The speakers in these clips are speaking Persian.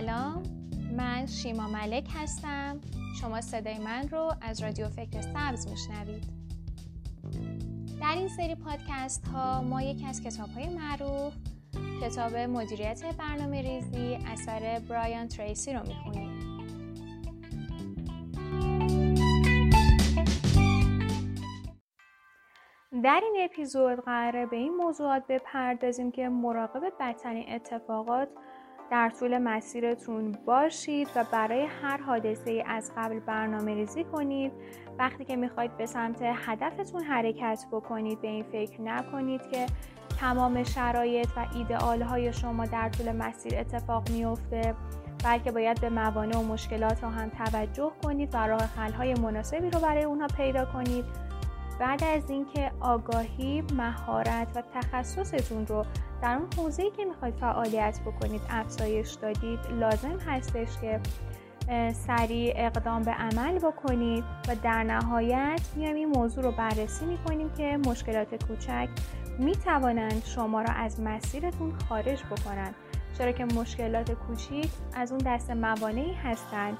سلام من شیما ملک هستم. شما صدای من رو از رادیو فکر سبز میشنوید. در این سری پادکست ها ما یکی از کتاب های معروف کتاب مدیریت برنامه ریزی اثر برایان تریسی رو می‌خونیم. در این اپیزود قراره به این موضوعات بپردازیم که مراقب بدترین اتفاقات در طول مسیرتون باشید و برای هر حادثه از قبل برنامه ریزی کنید. وقتی که می‌خواید به سمت هدفتون حرکت بکنید به این فکر نکنید که تمام شرایط و ایدئال های شما در طول مسیر اتفاق میفته بلکه باید به موانع و مشکلات رو هم توجه کنید و راه حل های مناسبی رو برای اونها پیدا کنید. بعد از اینکه آگاهی، مهارت و تخصصتون رو در اون حوزه‌ای که می‌خواید فعالیت بکنید افزایش دادید لازم هستش که سریع اقدام به عمل بکنید و در نهایت میایم این موضوع رو بررسی می‌کنیم که مشکلات کوچک می‌توانند شما را از مسیرتون خارج بکنند. چرا که مشکلات کوچیک از اون دست موانعی هستند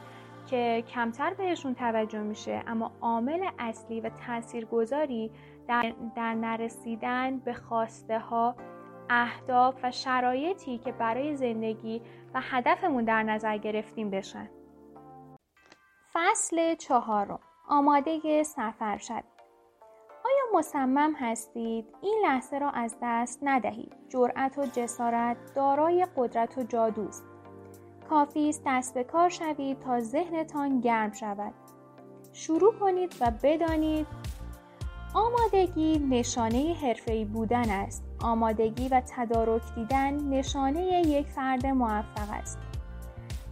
که کمتر بهشون توجه میشه اما عامل اصلی و تاثیرگذاری در, در نرسیدن به خواسته ها اهداف و شرایطی که برای زندگی و هدفمون در نظر گرفتیم بشن. فصل چهارم آماده سفر شد آیا مصمم هستید این لحظه را از دست ندهید؟ جرأت و جسارت دارای قدرت و جادوست. کافی است دست به کار شوید تا ذهنتان گرم شود. شروع کنید و بدانید آمادگی نشانه حرفه‌ای بودن است. آمادگی و تدارک دیدن نشانه یک فرد موفق است.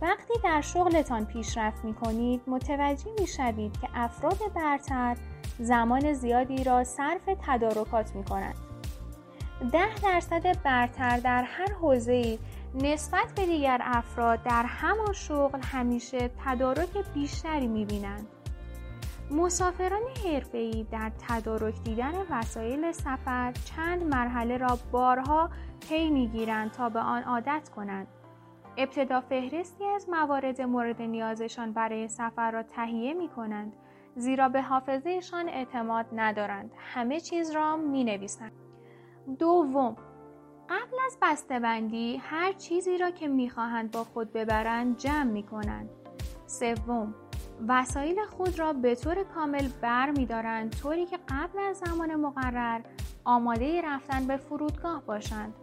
وقتی در شغلتان پیشرفت می کنید متوجه می شوید که افراد برتر زمان زیادی را صرف تدارکات می کنند. ده درصد برتر در هر حوزه‌ای نسبت به دیگر افراد در همان شغل همیشه تدارک بیشتری می‌بینند. مسافران حرفه‌ای در تدارک دیدن وسایل سفر چند مرحله را بارها طی می‌گیرند تا به آن عادت کنند. ابتدا فهرستی از موارد مورد نیازشان برای سفر را تهیه می کنند زیرا به حافظهشان اعتماد ندارند. همه چیز را می نویسند. دوم قبل از بسته‌بندی هر چیزی را که می‌خواهند با خود ببرند جمع می کنند. سوم وسایل خود را به طور کامل بر می دارند طوری که قبل از زمان مقرر آماده رفتن به فرودگاه باشند.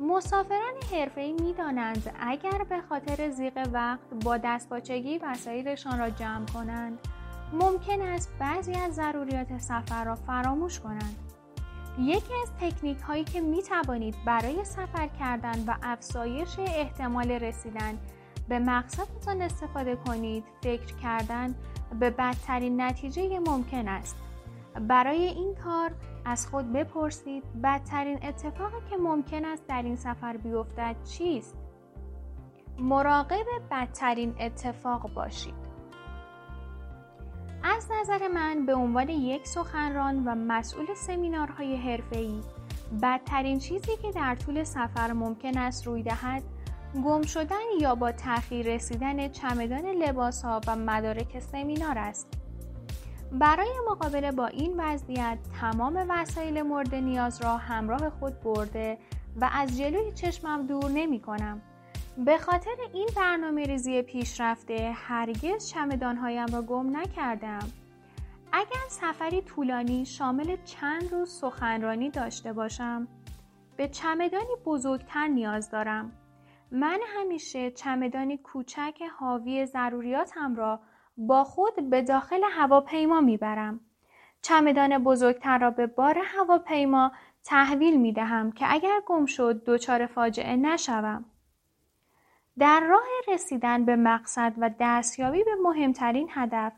مسافران حرفه‌ای می‌دانند اگر به خاطر زیق وقت با دستپاچگی وسایلشان را جمع کنند ممکن است بعضی از ضروریات سفر را فراموش کنند. یکی از تکنیک هایی که می توانید برای سفر کردن و افزایش احتمال رسیدن به مقصدتان استفاده کنید فکر کردن به بدترین نتیجه ممکن است. برای این کار از خود بپرسید بدترین اتفاقی که ممکن است در این سفر بیفتد چیست؟ مراقب بدترین اتفاق باشید. از نظر من به عنوان یک سخنران و مسئول سمینارهای حرفه‌ای بدترین چیزی که در طول سفر ممکن است روی دهد گم شدن یا با تأخیر رسیدن چمدان لباس ها و مدارک سمینار است. برای مقابله با این وضعیت تمام وسایل مورد نیاز را همراه خود برده و از جلوی چشمم دور نمی کنم. به خاطر این برنامه ریزی پیشرفته هرگز چمدانهایم را گم نکردم. اگر سفری طولانی شامل چند روز سخنرانی داشته باشم به چمدانی بزرگتر نیاز دارم. من همیشه چمدانی کوچک حاوی ضروریاتم را با خود به داخل هواپیما می‌برم. چمدان بزرگتر را به بار هواپیما تحویل می دهم که اگر گم شد دچار فاجعه نشوم. در راه رسیدن به مقصد و دستیابی به مهمترین هدف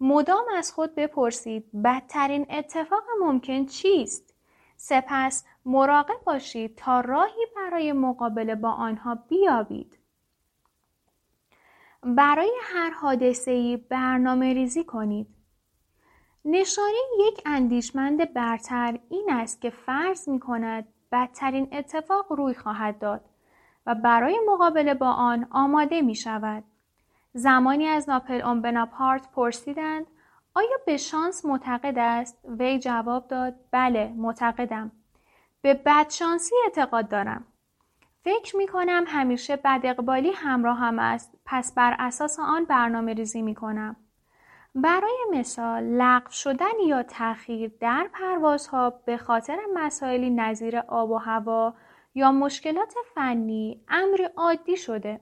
مدام از خود بپرسید بدترین اتفاق ممکن چیست؟ سپس مراقب باشید تا راهی برای مقابله با آنها بیابید. برای هر حادثه‌ای برنامه ریزی کنید. نشانه یک اندیشمند برتر این است که فرض می کند بدترین اتفاق روی خواهد داد و برای مقابله با آن آماده می شود. زمانی از ناپل اون بناپارت پرسیدند آیا به شانس معتقد است؟ وی جواب داد بله معتقدم. به بدشانسی اعتقاد دارم. فکر می کنم همیشه بد اقبالی همراه هم است پس بر اساس آن برنامه ریزی می کنم. برای مثال لغو شدن یا تأخیر در پروازها به خاطر مسائلی نظیر آب و هوا یا مشکلات فنی امر عادی شده.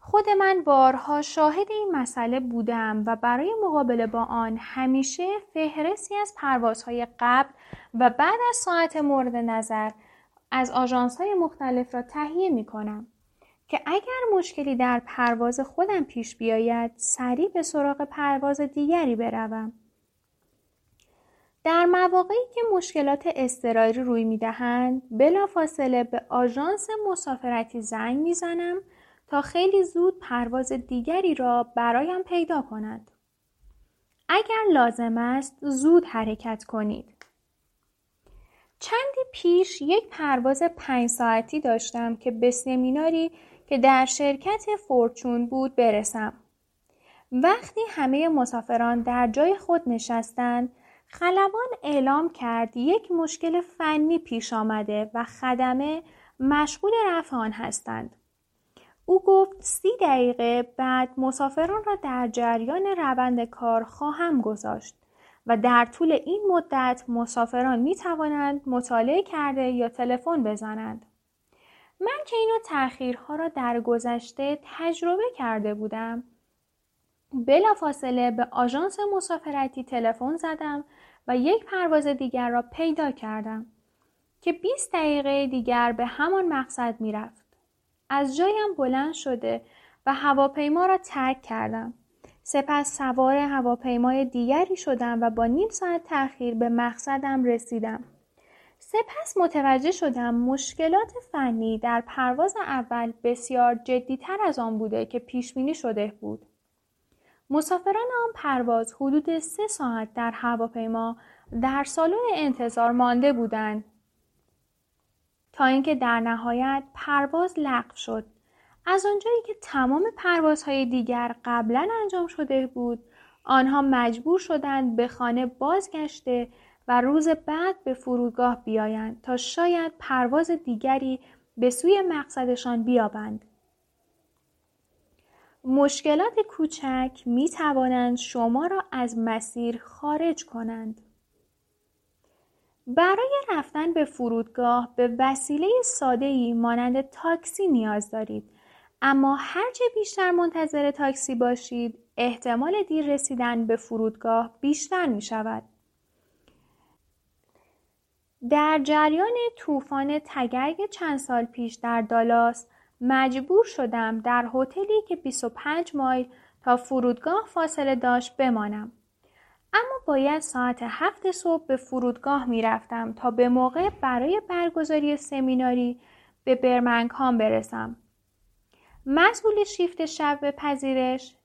خود من بارها شاهد این مسئله بودم و برای مقابله با آن همیشه فهرستی از پروازهای قبل و بعد از ساعت مورد نظر از آژانس های مختلف را تهیه می کنم که اگر مشکلی در پرواز خودم پیش بیاید سریع به سراغ پرواز دیگری بروم. در مواقعی که مشکلات اضطراری روی می دهند بلافاصله به آژانس مسافرتی زنگ می‌زنم تا خیلی زود پرواز دیگری را برایم پیدا کند. اگر لازم است زود حرکت کنید. چندی پیش یک پرواز پنج ساعتی داشتم که به سمیناری که در شرکت فورچون بود برسم. وقتی همه مسافران در جای خود نشستند خلبان اعلام کرد یک مشکل فنی پیش آمده و خدمه مشغول رفع آن هستند. او گفت سی دقیقه بعد مسافران را در جریان روند کار خواهم گذاشت و در طول این مدت مسافران می توانند مطالعه کرده یا تلفن بزنند. من که اینو تأخیرها را در گذشته تجربه کرده بودم بلافاصله به آژانس مسافرتی تلفن زدم و یک پرواز دیگر را پیدا کردم که 20 دقیقه دیگر به همان مقصد می‌رفت. از جایم بلند شده و هواپیما را ترک کردم. سپس سوار هواپیمای دیگری شدم و با نیم ساعت تأخیر به مقصدم رسیدم. سپس متوجه شدم مشکلات فنی در پرواز اول بسیار جدیتر از آن بوده که پیش بینی شده بود. مسافران آن پرواز حدود سه ساعت در هواپیما در سالن انتظار مانده بودند تا اینکه در نهایت پرواز لغو شد از آنجایی که تمام پروازهای دیگر قبلا انجام شده بود آنها مجبور شدند به خانه بازگشته و روز بعد به فرودگاه بیایند تا شاید پرواز دیگری به سوی مقصدشان بیابند. مشکلات کوچک می توانند شما را از مسیر خارج کنند. برای رفتن به فرودگاه به وسیله ساده مانند تاکسی نیاز دارید اما هرچه بیشتر منتظر تاکسی باشید احتمال دیر رسیدن به فرودگاه بیشتر می شود. در جریان طوفان تگرگ چند سال پیش در دالاس مجبور شدم در هتلی که 25 مایل تا فرودگاه فاصله داشت بمانم. اما باید ساعت هفت صبح به فرودگاه می رفتم تا به موقع برای برگزاری سمیناری به برمنگهام برسم. مسئول شیفت شب به پذیرش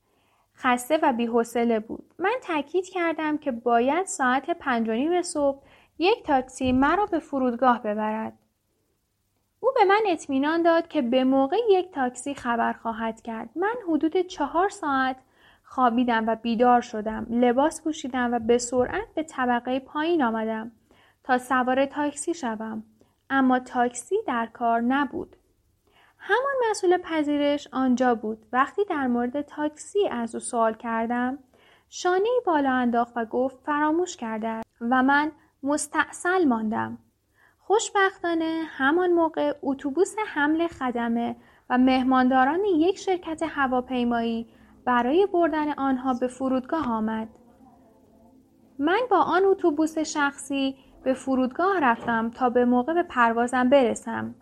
خسته و بیحوصله بود. من تاکید کردم که باید ساعت پنج و نیم صبح یک تاکسی مرا به فرودگاه ببرد. او به من اطمینان داد که به موقع یک تاکسی خبر خواهد کرد. من حدود چهار ساعت خوابیدم و بیدار شدم. لباس پوشیدم و به سرعت به طبقه پایین آمدم تا سوار تاکسی شوم. اما تاکسی در کار نبود. همان مسئول پذیرش آنجا بود. وقتی در مورد تاکسی از او سوال کردم شانه بالا انداخت و گفت فراموش کرده و من مستاصل ماندم. خوشبختانه همان موقع اتوبوس حمل خدمه و مهمانداران یک شرکت هواپیمایی برای بردن آنها به فرودگاه آمد. من با آن اتوبوس شخصی به فرودگاه رفتم تا به موقع به پروازم برسم.